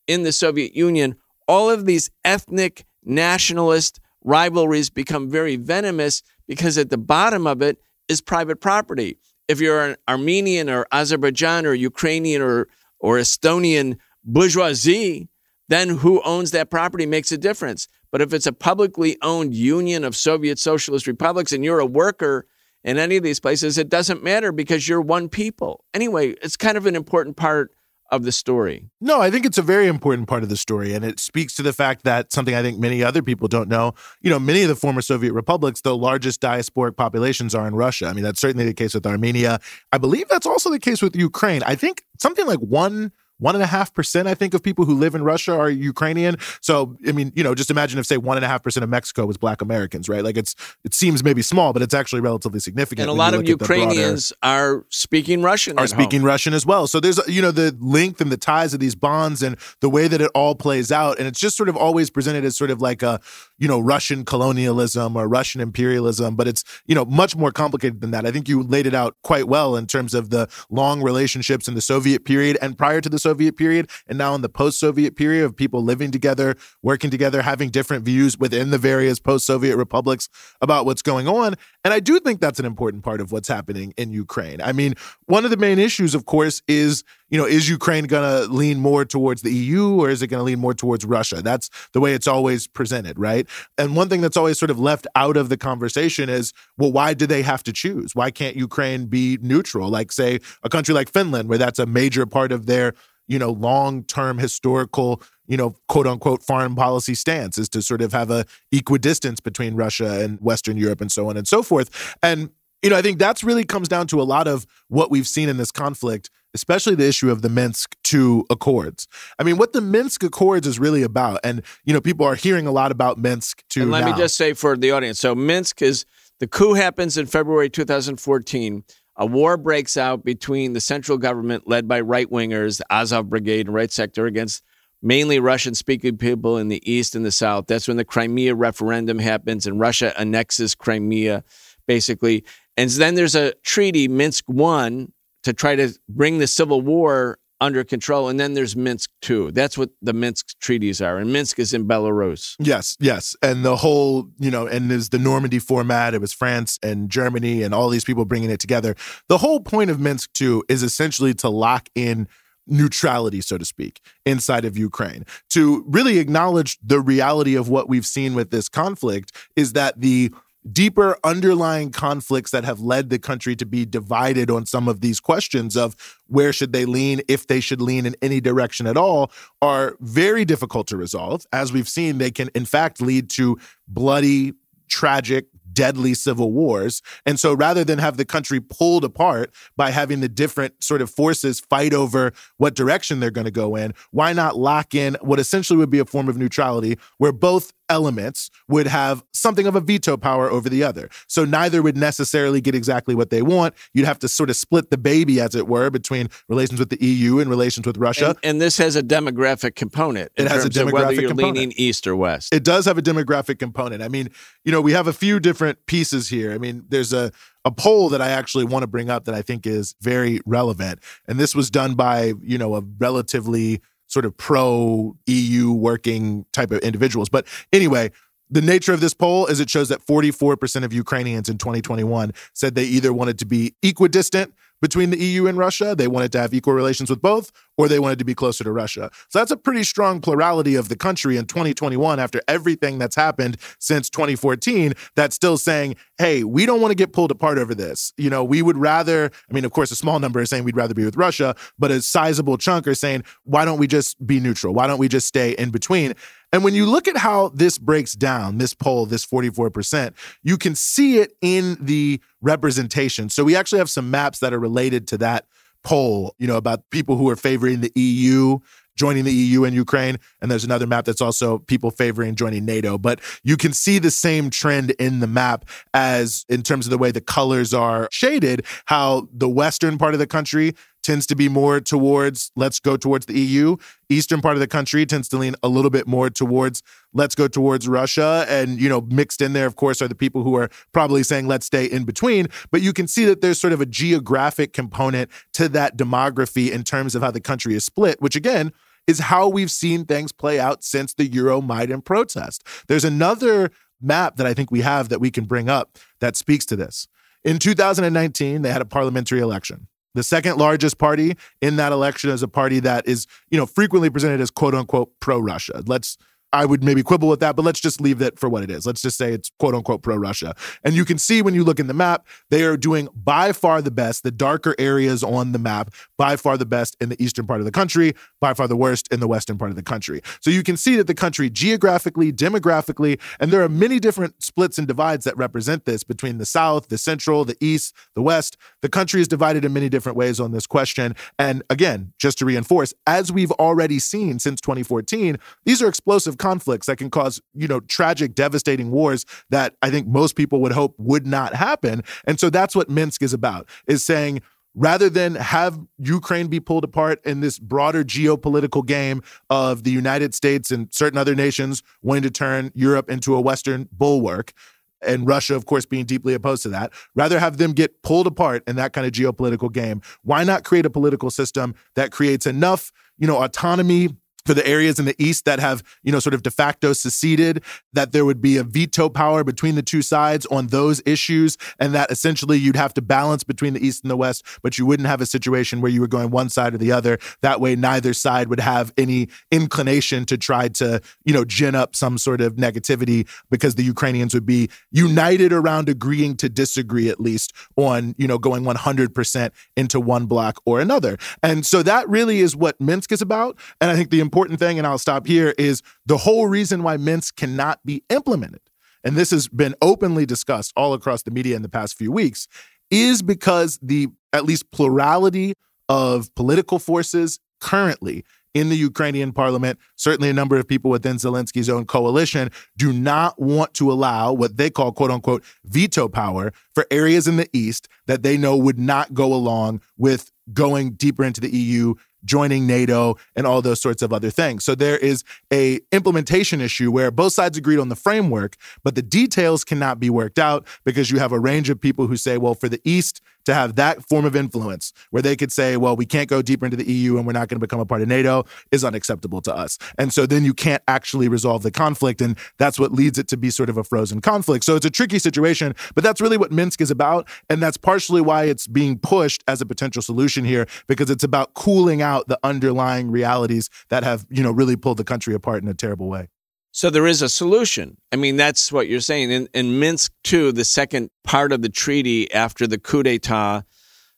in the Soviet Union, all of these ethnic nationalist rivalries become very venomous because at the bottom of it is private property. If you're an Armenian or Azerbaijan or Ukrainian or, or Estonian bourgeoisie, then who owns that property makes a difference. But if it's a publicly owned union of Soviet socialist republics and you're a worker in any of these places, it doesn't matter because you're one people. Anyway, it's kind of an important part of the story. No, I think it's a very important part of the story. And it speaks to the fact that something I think many other people don't know, you know, many of the former Soviet republics, the largest diasporic populations are in Russia. I mean, that's certainly the case with Armenia. I believe that's also the case with Ukraine. I think something like one one and a half percent, I think, of people who live in Russia are Ukrainian. So, I mean, you know, just imagine if, say, one and a half percent of Mexico was Black Americans, right? Like it's it seems maybe small, but it's actually relatively significant. And a lot of Ukrainians broader, are speaking Russian. Are speaking home. Russian as well. So there's you know the length and the ties of these bonds and the way that it all plays out, and it's just sort of always presented as sort of like a you know Russian colonialism or Russian imperialism, but it's you know much more complicated than that. I think you laid it out quite well in terms of the long relationships in the Soviet period and prior to the Soviet period and now in the post Soviet period of people living together, working together, having different views within the various post Soviet republics about what's going on. And I do think that's an important part of what's happening in Ukraine. I mean, one of the main issues, of course, is, you know, is Ukraine going to lean more towards the EU or is it going to lean more towards Russia? That's the way it's always presented, right? And one thing that's always sort of left out of the conversation is, well, why do they have to choose? Why can't Ukraine be neutral? Like, say, a country like Finland, where that's a major part of their you know, long term historical, you know, quote unquote foreign policy stance is to sort of have a equidistance between Russia and Western Europe and so on and so forth. And, you know, I think that's really comes down to a lot of what we've seen in this conflict, especially the issue of the Minsk II Accords. I mean, what the Minsk Accords is really about, and, you know, people are hearing a lot about Minsk II. And let now. me just say for the audience so Minsk is the coup happens in February 2014 a war breaks out between the central government led by right wingers, the Azov Brigade and right sector against mainly Russian speaking people in the east and the south. That's when the Crimea referendum happens and Russia annexes Crimea, basically. And then there's a treaty, Minsk One, to try to bring the civil war under control. And then there's Minsk II. That's what the Minsk treaties are. And Minsk is in Belarus. Yes, yes. And the whole, you know, and there's the Normandy format. It was France and Germany and all these people bringing it together. The whole point of Minsk II is essentially to lock in neutrality, so to speak, inside of Ukraine. To really acknowledge the reality of what we've seen with this conflict is that the deeper underlying conflicts that have led the country to be divided on some of these questions of where should they lean, if they should lean in any direction at all, are very difficult to resolve. As we've seen, they can, in fact, lead to bloody, tragic, deadly civil wars. And so rather than have the country pulled apart by having the different sort of forces fight over what direction they're going to go in, why not lock in what essentially would be a form of neutrality where both elements would have something of a veto power over the other. So neither would necessarily get exactly what they want. You'd have to sort of split the baby, as it were, between relations with the EU and relations with Russia. And, and this has a demographic component. it has a demographic whether you're component. leaning east or west. It does have a demographic component. I mean, you know, we have a few different pieces here. I mean, there's a a poll that I actually want to bring up that I think is very relevant. And this was done by, you know, a relatively sort of pro EU working type of individuals. But anyway, the nature of this poll is it shows that 44% of Ukrainians in 2021 said they either wanted to be equidistant between the EU and Russia, they wanted to have equal relations with both, or they wanted to be closer to Russia. So that's a pretty strong plurality of the country in 2021 after everything that's happened since 2014 that's still saying, hey, we don't want to get pulled apart over this. You know, we would rather, I mean, of course, a small number is saying we'd rather be with Russia, but a sizable chunk are saying, why don't we just be neutral? Why don't we just stay in between? And when you look at how this breaks down, this poll, this 44%, you can see it in the representation. So we actually have some maps that are related to that poll, you know, about people who are favoring the EU joining the EU and Ukraine. And there's another map that's also people favoring joining NATO. But you can see the same trend in the map as in terms of the way the colors are shaded, how the western part of the country tends to be more towards let's go towards the EU. Eastern part of the country tends to lean a little bit more towards let's go towards Russia. And, you know, mixed in there, of course, are the people who are probably saying let's stay in between. But you can see that there's sort of a geographic component to that demography in terms of how the country is split, which again, is how we've seen things play out since the Euromaidan protest. There's another map that I think we have that we can bring up that speaks to this. In 2019, they had a parliamentary election. The second largest party in that election is a party that is, you know, frequently presented as quote unquote pro Russia. Let's I would maybe quibble with that, but let's just leave that for what it is. Let's just say it's quote unquote pro Russia. And you can see when you look in the map, they are doing by far the best, the darker areas on the map, by far the best in the eastern part of the country, by far the worst in the western part of the country. So you can see that the country geographically, demographically, and there are many different splits and divides that represent this between the south, the central, the east, the west. The country is divided in many different ways on this question. And again, just to reinforce, as we've already seen since 2014, these are explosive conflicts that can cause, you know, tragic, devastating wars that I think most people would hope would not happen. And so that's what Minsk is about, is saying, rather than have Ukraine be pulled apart in this broader geopolitical game of the United States and certain other nations wanting to turn Europe into a Western bulwark, and Russia, of course, being deeply opposed to that, rather have them get pulled apart in that kind of geopolitical game. Why not create a political system that creates enough, you know, autonomy for the areas in the east that have, you know, sort of de facto seceded, that there would be a veto power between the two sides on those issues, and that essentially you'd have to balance between the east and the west, but you wouldn't have a situation where you were going one side or the other. That way, neither side would have any inclination to try to, you know, gin up some sort of negativity because the Ukrainians would be united around agreeing to disagree, at least on, you know, going 100% into one bloc or another. And so that really is what Minsk is about. And I think the important thing, and I'll stop here, is the whole reason why Minsk cannot be implemented, and this has been openly discussed all across the media in the past few weeks, is because the at least plurality of political forces currently in the Ukrainian parliament, certainly a number of people within Zelensky's own coalition, do not want to allow what they call quote unquote veto power for areas in the East that they know would not go along with going deeper into the EU joining NATO and all those sorts of other things. So there is a implementation issue where both sides agreed on the framework, but the details cannot be worked out because you have a range of people who say, well, for the East to have that form of influence where they could say, well, we can't go deeper into the EU and we're not going to become a part of NATO is unacceptable to us. And so then you can't actually resolve the conflict. And that's what leads it to be sort of a frozen conflict. So it's a tricky situation, but that's really what Minsk is about. And that's partially why it's being pushed as a potential solution here because it's about cooling out the underlying realities that have, you know, really pulled the country apart in a terrible way. So there is a solution. I mean, that's what you're saying. In, in Minsk II, the second part of the treaty after the coup d'etat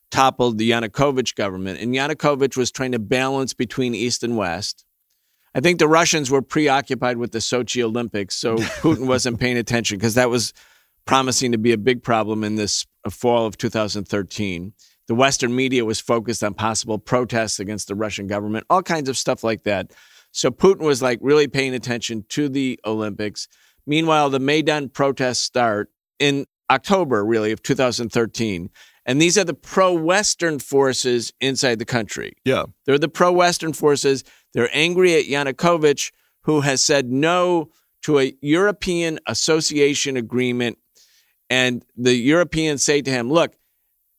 toppled the Yanukovych government, and Yanukovych was trying to balance between East and West. I think the Russians were preoccupied with the Sochi Olympics, so (laughs) Putin wasn't paying attention because that was promising to be a big problem in this uh, fall of 2013. The Western media was focused on possible protests against the Russian government, all kinds of stuff like that. So Putin was like really paying attention to the Olympics. Meanwhile, the Maidan protests start in October, really, of 2013. And these are the pro Western forces inside the country. Yeah. They're the pro Western forces. They're angry at Yanukovych, who has said no to a European association agreement. And the Europeans say to him, look,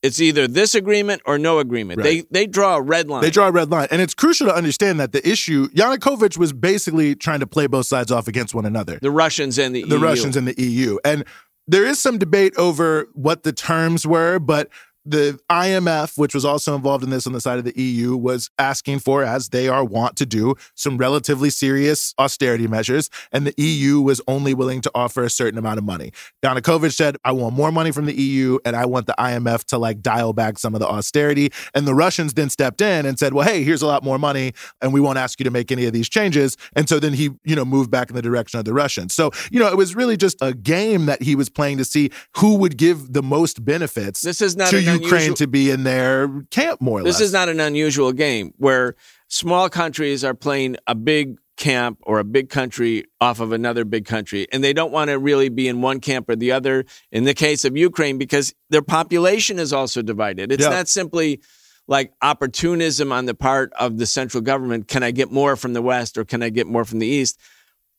it's either this agreement or no agreement. Right. They they draw a red line. They draw a red line. And it's crucial to understand that the issue, Yanukovych was basically trying to play both sides off against one another. the Russians and the the EU. Russians and the EU. And there is some debate over what the terms were, but the IMF, which was also involved in this on the side of the EU, was asking for, as they are wont to do, some relatively serious austerity measures. And the EU was only willing to offer a certain amount of money. Yanukovych said, I want more money from the EU and I want the IMF to like dial back some of the austerity. And the Russians then stepped in and said, well, hey, here's a lot more money and we won't ask you to make any of these changes. And so then he, you know, moved back in the direction of the Russians. So, you know, it was really just a game that he was playing to see who would give the most benefits This is not to Ukraine unusual- to be in their camp more or This less. is not an unusual game where small countries are playing a big camp or a big country off of another big country, and they don't want to really be in one camp or the other. In the case of Ukraine, because their population is also divided, it's Yeah. not simply like opportunism on the part of the central government. Can I get more from the West or can I get more from the East?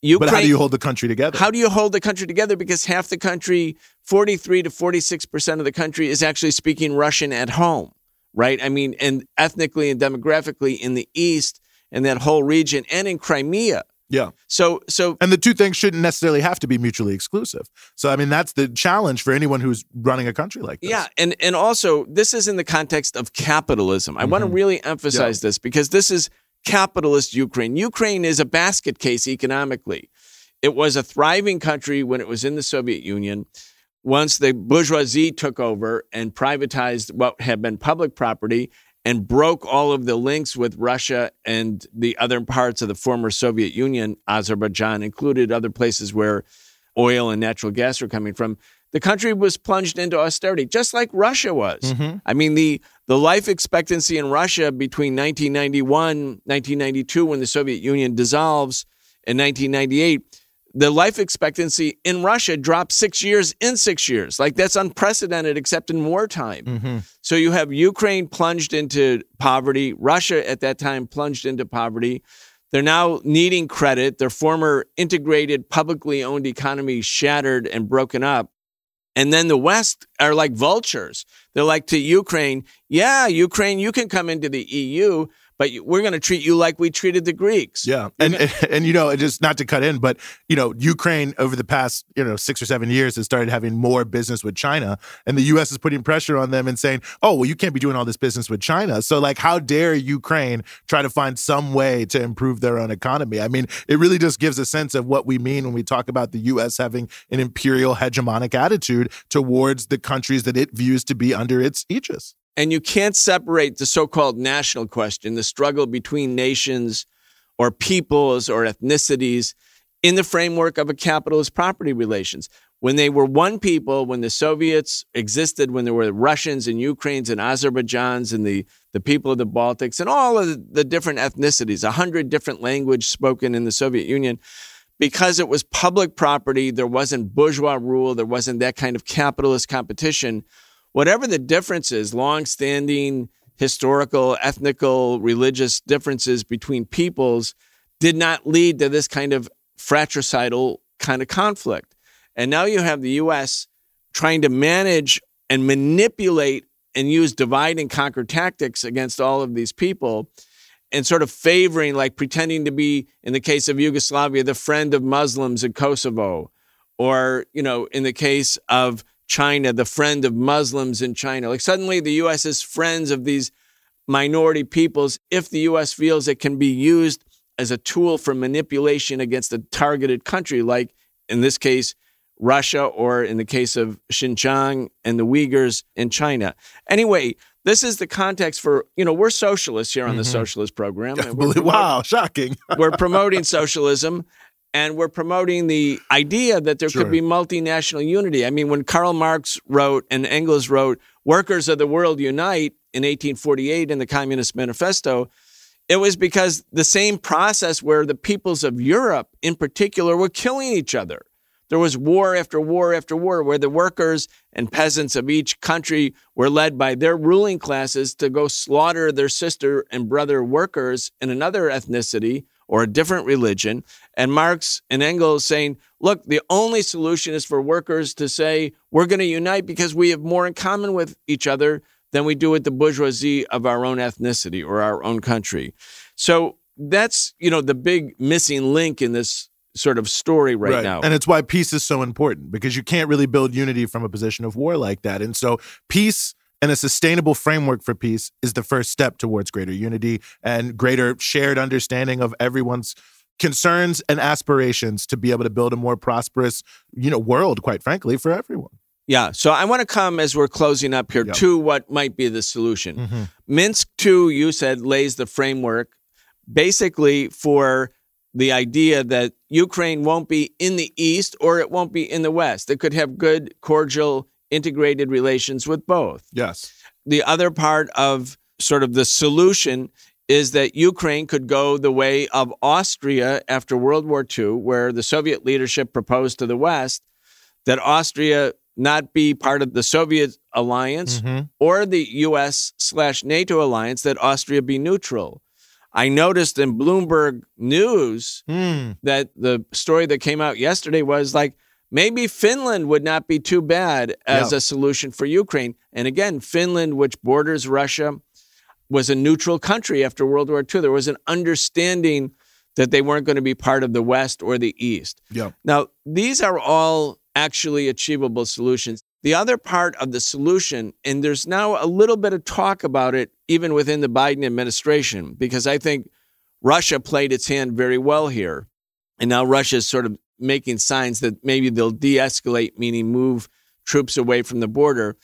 Ukraine, but how do you hold the country together? how do you hold the country together? Because half the country, 43 to 46% of the country, is actually speaking Russian at home, right? I mean, and ethnically and demographically in the East and that whole region and in Crimea. yeah. So, so And the two things shouldn't necessarily have to be mutually exclusive. So, I mean, that's the challenge for anyone who's running a country like this. Yeah, and and also this is in the context of capitalism. I want to mm-hmm. really emphasize this because this is capitalist Ukraine. Ukraine is a basket case economically. It was a thriving country when it was in the Soviet Union. Once the bourgeoisie took over and privatized what had been public property and broke all of the links with Russia and the other parts of the former Soviet Union, Azerbaijan included, other places where oil and natural gas were coming from, the country was plunged into austerity, just like Russia was. Mhm. I mean, the the life expectancy in Russia between 1991, 1992, when the Soviet Union dissolves, and 1998, the life expectancy in Russia dropped six years in six years. Like that's unprecedented, except in wartime. Mhm. So you have Ukraine plunged into poverty, Russia at that time plunged into poverty. They're now needing credit. Their former integrated, publicly owned economy shattered and broken up. And then the West are like vultures. They're like to Ukraine, yeah, Ukraine, you can come into the EU, but we're going to treat you like we treated the Greeks. Yeah, and, and (laughs) and you know, just not to cut in, but you know, Ukraine over the past you know six or seven years has started having more business with China, and the U.S. is putting pressure on them and saying, "Oh, well, you can't be doing all this business with China." So, like, how dare Ukraine try to find some way to improve their own economy? I mean, it really just gives a sense of what we mean when we talk about the U.S. having an imperial hegemonic attitude towards the countries that it views to be under its aegis. And you can't separate the so called national question, the struggle between nations or peoples or ethnicities, in the framework of a capitalist property relations. When they were one people, when the Soviets existed, when there were Russians and Ukrainians and Azerbaijans and the, the people of the Baltics and all of the different ethnicities, a hundred different language spoken in the Soviet Union, because it was public property, there wasn't bourgeois rule, there wasn't that kind of capitalist competition whatever the differences, long-standing historical, ethnical, religious differences between peoples did not lead to this kind of fratricidal kind of conflict. And now you have the US trying to manage and manipulate and use divide and conquer tactics against all of these people and sort of favoring, like pretending to be, in the case of Yugoslavia, the friend of Muslims in Kosovo, or, you know, in the case of China, the friend of Muslims in China. Like suddenly the US is friends of these minority peoples if the US feels it can be used as a tool for manipulation against a targeted country, like in this case, Russia, or in the case of Xinjiang and the Uyghurs in China. Anyway, this is the context for, you know, we're socialists here on the Mhm. socialist program. Yeah, and we're believe- (laughs) wow, shocking. (laughs) we're promoting socialism and we're promoting the idea that there Sure. could be multinational unity. I mean, when Karl Marx wrote and Engels wrote, Workers of the World Unite in 1848 in the Communist Manifesto, it was because the same process where the peoples of Europe in particular were killing each other. There was war after war after war where the workers and peasants of each country were led by their ruling classes to go slaughter their sister and brother workers in another ethnicity or a different religion. And Marx and Engels saying, look, the only solution is for workers to say, we're going to unite because we have more in common with each other than we do with the bourgeoisie of our own ethnicity or our own country. So that's, you know, the big missing link in this sort of story right, now. And it's why peace is so important because you can't really build unity from a position of war like that. And so peace and a sustainable framework for peace is the first step towards greater unity and greater shared understanding of everyone's concerns and aspirations to be able to build a more prosperous, you know, world, quite frankly, for everyone. Yeah. So I want to come as we're closing up here Yep. to what might be the solution. Mm-hmm. Minsk 2, you said, lays the framework basically for the idea that Ukraine won't be in the East or it won't be in the West. It could have good, cordial, integrated relations with both. Yes. The other part of sort of the solution is that Ukraine could go the way of Austria after World War II, where the Soviet leadership proposed to the West that Austria not be part of the Soviet alliance Mhm. or the US slash NATO alliance, that Austria be neutral. I noticed in Bloomberg News Hmm. that the story that came out yesterday was like maybe Finland would not be too bad as a solution for Ukraine. And again, Finland, which borders Russia, was a neutral country after World War II. There was an understanding that they weren't going to be part of the West or the East. Yeah. Now, these are all actually achievable solutions. The other part of the solution, and there's now a little bit of talk about it even within the Biden administration, because I think Russia played its hand very well here. And now Russia's sort of making signs that maybe they'll de escalate, meaning move troops away from the border.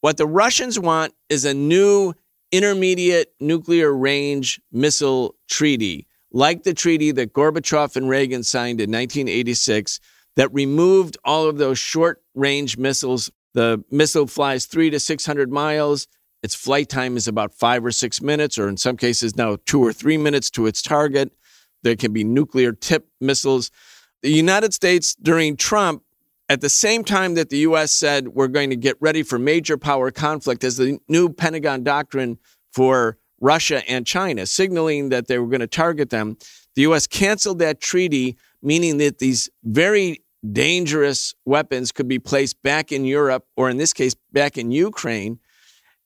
What the Russians want is a new intermediate nuclear range missile treaty, like the treaty that Gorbachev and Reagan signed in 1986, that removed all of those short range missiles. The missile flies three to 600 miles. Its flight time is about five or six minutes, or in some cases now two or three minutes to its target. There can be nuclear tip missiles. The United States, during Trump, at the same time that the U.S. said we're going to get ready for major power conflict as the new Pentagon doctrine for Russia and China, signaling that they were going to target them, the U.S. canceled that treaty, meaning that these very dangerous weapons could be placed back in Europe, or in this case, back in Ukraine.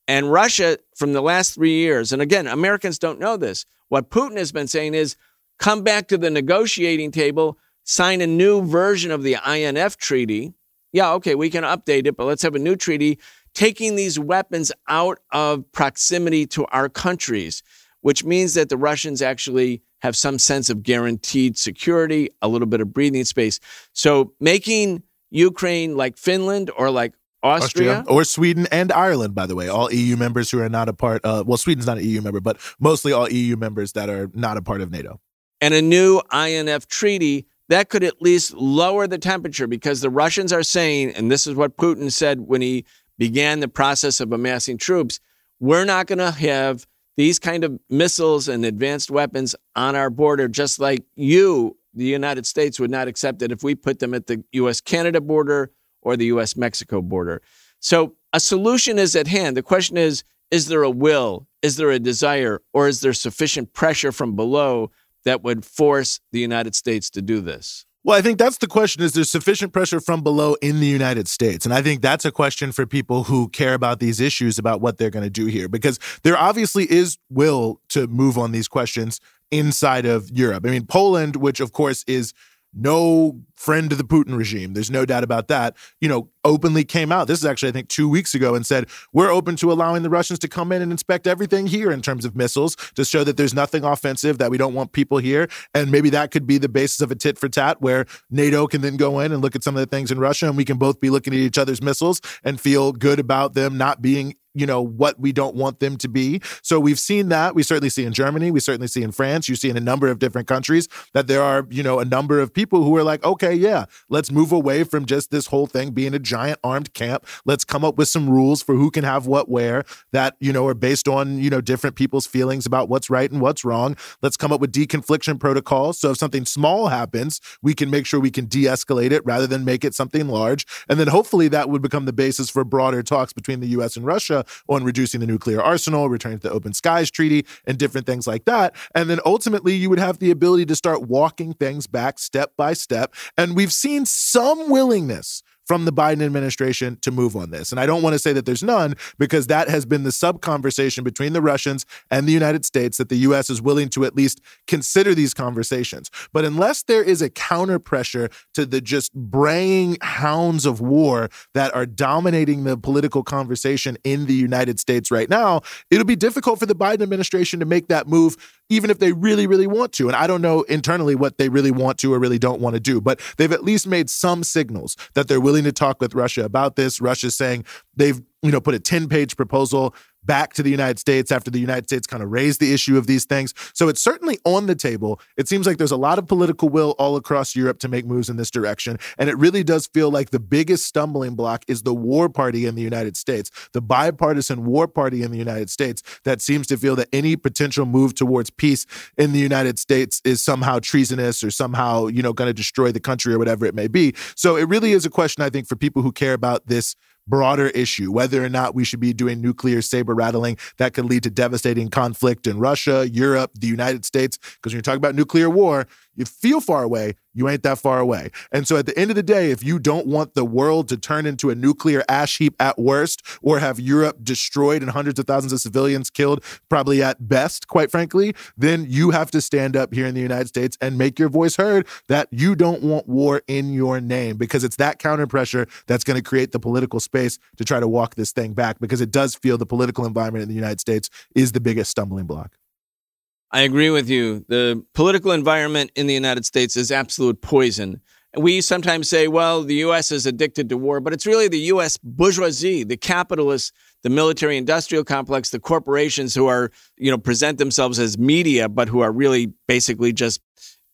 And Russia, from the last three years, and again, Americans don't know this, what Putin has been saying is come back to the negotiating table, sign a new version of the INF treaty. Yeah, okay, we can update it, but let's have a new treaty taking these weapons out of proximity to our countries, which means that the Russians actually have some sense of guaranteed security, a little bit of breathing space. So making Ukraine like Finland or like Austria, or Sweden and Ireland, by the way, all EU members who are not a part. Uh, well, Sweden's not an EU member, but mostly all EU members that are not a part of NATO. and a new INF treaty that could at least lower the temperature because the Russians are saying, and this is what Putin said when he began the process of amassing troops, we're not going to have these kind of missiles and advanced weapons on our border, just like you, the United States, would not accept it if we put them at the US Canada border or the US Mexico border. So a solution is at hand. The question is is there a will, is there a desire, or is there sufficient pressure from below that would force the United States to do this? Well, I think that's the question is there sufficient pressure from below in the United States? And I think that's a question for people who care about these issues about what they're going to do here because there obviously is will to move on these questions inside of Europe. I mean, Poland, which of course is no friend to the Putin regime. There's no doubt about that. You know, openly came out. This is actually, I think, two weeks ago and said, we're open to allowing the Russians to come in and inspect everything here in terms of missiles to show that there's nothing offensive, that we don't want people here. And maybe that could be the basis of a tit for tat where NATO can then go in and look at some of the things in Russia and we can both be looking at each other's missiles and feel good about them not being you know what we don't want them to be. So we've seen that. We certainly see in germany. We certainly see in france. You see in a number of different countries that there are you know a number of people who are like okay yeah let's move away from just this whole thing being a giant armed camp. Let's come up with some rules for who can have what where that you know are based on you know different people's feelings about what's right and what's wrong. Let's come up with deconfliction protocols. So if something small happens we can make sure we can de-escalate it rather than make it something large. And then hopefully that would become the basis for broader talks between the US and Russia on reducing the nuclear arsenal, returning to the Open Skies Treaty, and different things like that. And then ultimately, you would have the ability to start walking things back step by step. And we've seen some willingness from the Biden administration to move on this. And I don't want to say that there's none because that has been the sub conversation between the Russians and the United States that the US is willing to at least consider these conversations. But unless there is a counter pressure to the just braying hounds of war that are dominating the political conversation in the United States right now, it'll be difficult for the Biden administration to make that move even if they really, really want to. And I don't know internally what they really want to or really don't want to do, but they've at least made some signals that they're willing to talk with Russia about this. Russia's saying they've, you know, put a 10 page proposal back to the United States after the United States kind of raised the issue of these things. So it's certainly on the table. It seems like there's a lot of political will all across Europe to make moves in this direction. And it really does feel like the biggest stumbling block is the war party in the United States, the bipartisan war party in the United States that seems to feel that any potential move towards peace in the United States is somehow treasonous or somehow, you know, going to destroy the country or whatever it may be. So it really is a question, I think, for people who care about this broader issue, whether or not we should be doing nuclear saber rattling that could lead to devastating conflict in Russia, Europe, the United States. Because when you talk about nuclear war, you feel far away, you ain't that far away. And so at the end of the day, if you don't want the world to turn into a nuclear ash heap at worst, or have Europe destroyed and hundreds of thousands of civilians killed, probably at best, quite frankly, then you have to stand up here in the United States and make your voice heard that you don't want war in your name because it's that counter pressure that's going to create the political space to try to walk this thing back because it does feel the political environment in the United States is the biggest stumbling block. I agree with you. The political environment in the United States is absolute poison. We sometimes say, well, the U.S. is addicted to war, but it's really the U.S. bourgeoisie, the capitalists, the military industrial complex, the corporations who are, you know, present themselves as media, but who are really basically just,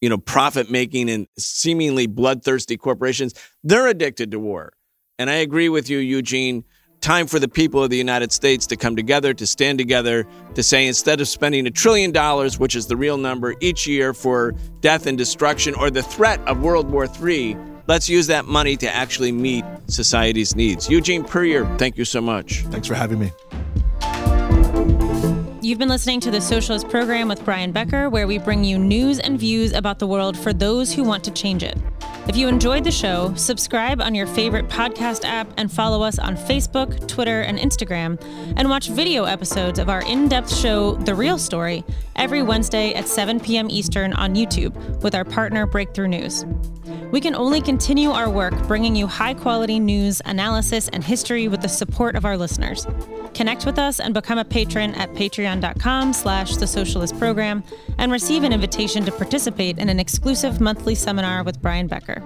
you know, profit making and seemingly bloodthirsty corporations. They're addicted to war. And I agree with you, Eugene time for the people of the United States to come together, to stand together, to say instead of spending a trillion dollars, which is the real number each year for death and destruction or the threat of World War III, let's use that money to actually meet society's needs. Eugene Puryear, thank you so much. Thanks for having me. You've been listening to the Socialist Program with Brian Becker, where we bring you news and views about the world for those who want to change it. If you enjoyed the show, subscribe on your favorite podcast app and follow us on Facebook, Twitter, and Instagram, and watch video episodes of our in depth show, The Real Story, every Wednesday at 7 p.m. Eastern on YouTube with our partner Breakthrough News. We can only continue our work bringing you high quality news, analysis, and history with the support of our listeners. Connect with us and become a patron at patreon.com slash the socialist program and receive an invitation to participate in an exclusive monthly seminar with Brian Becker.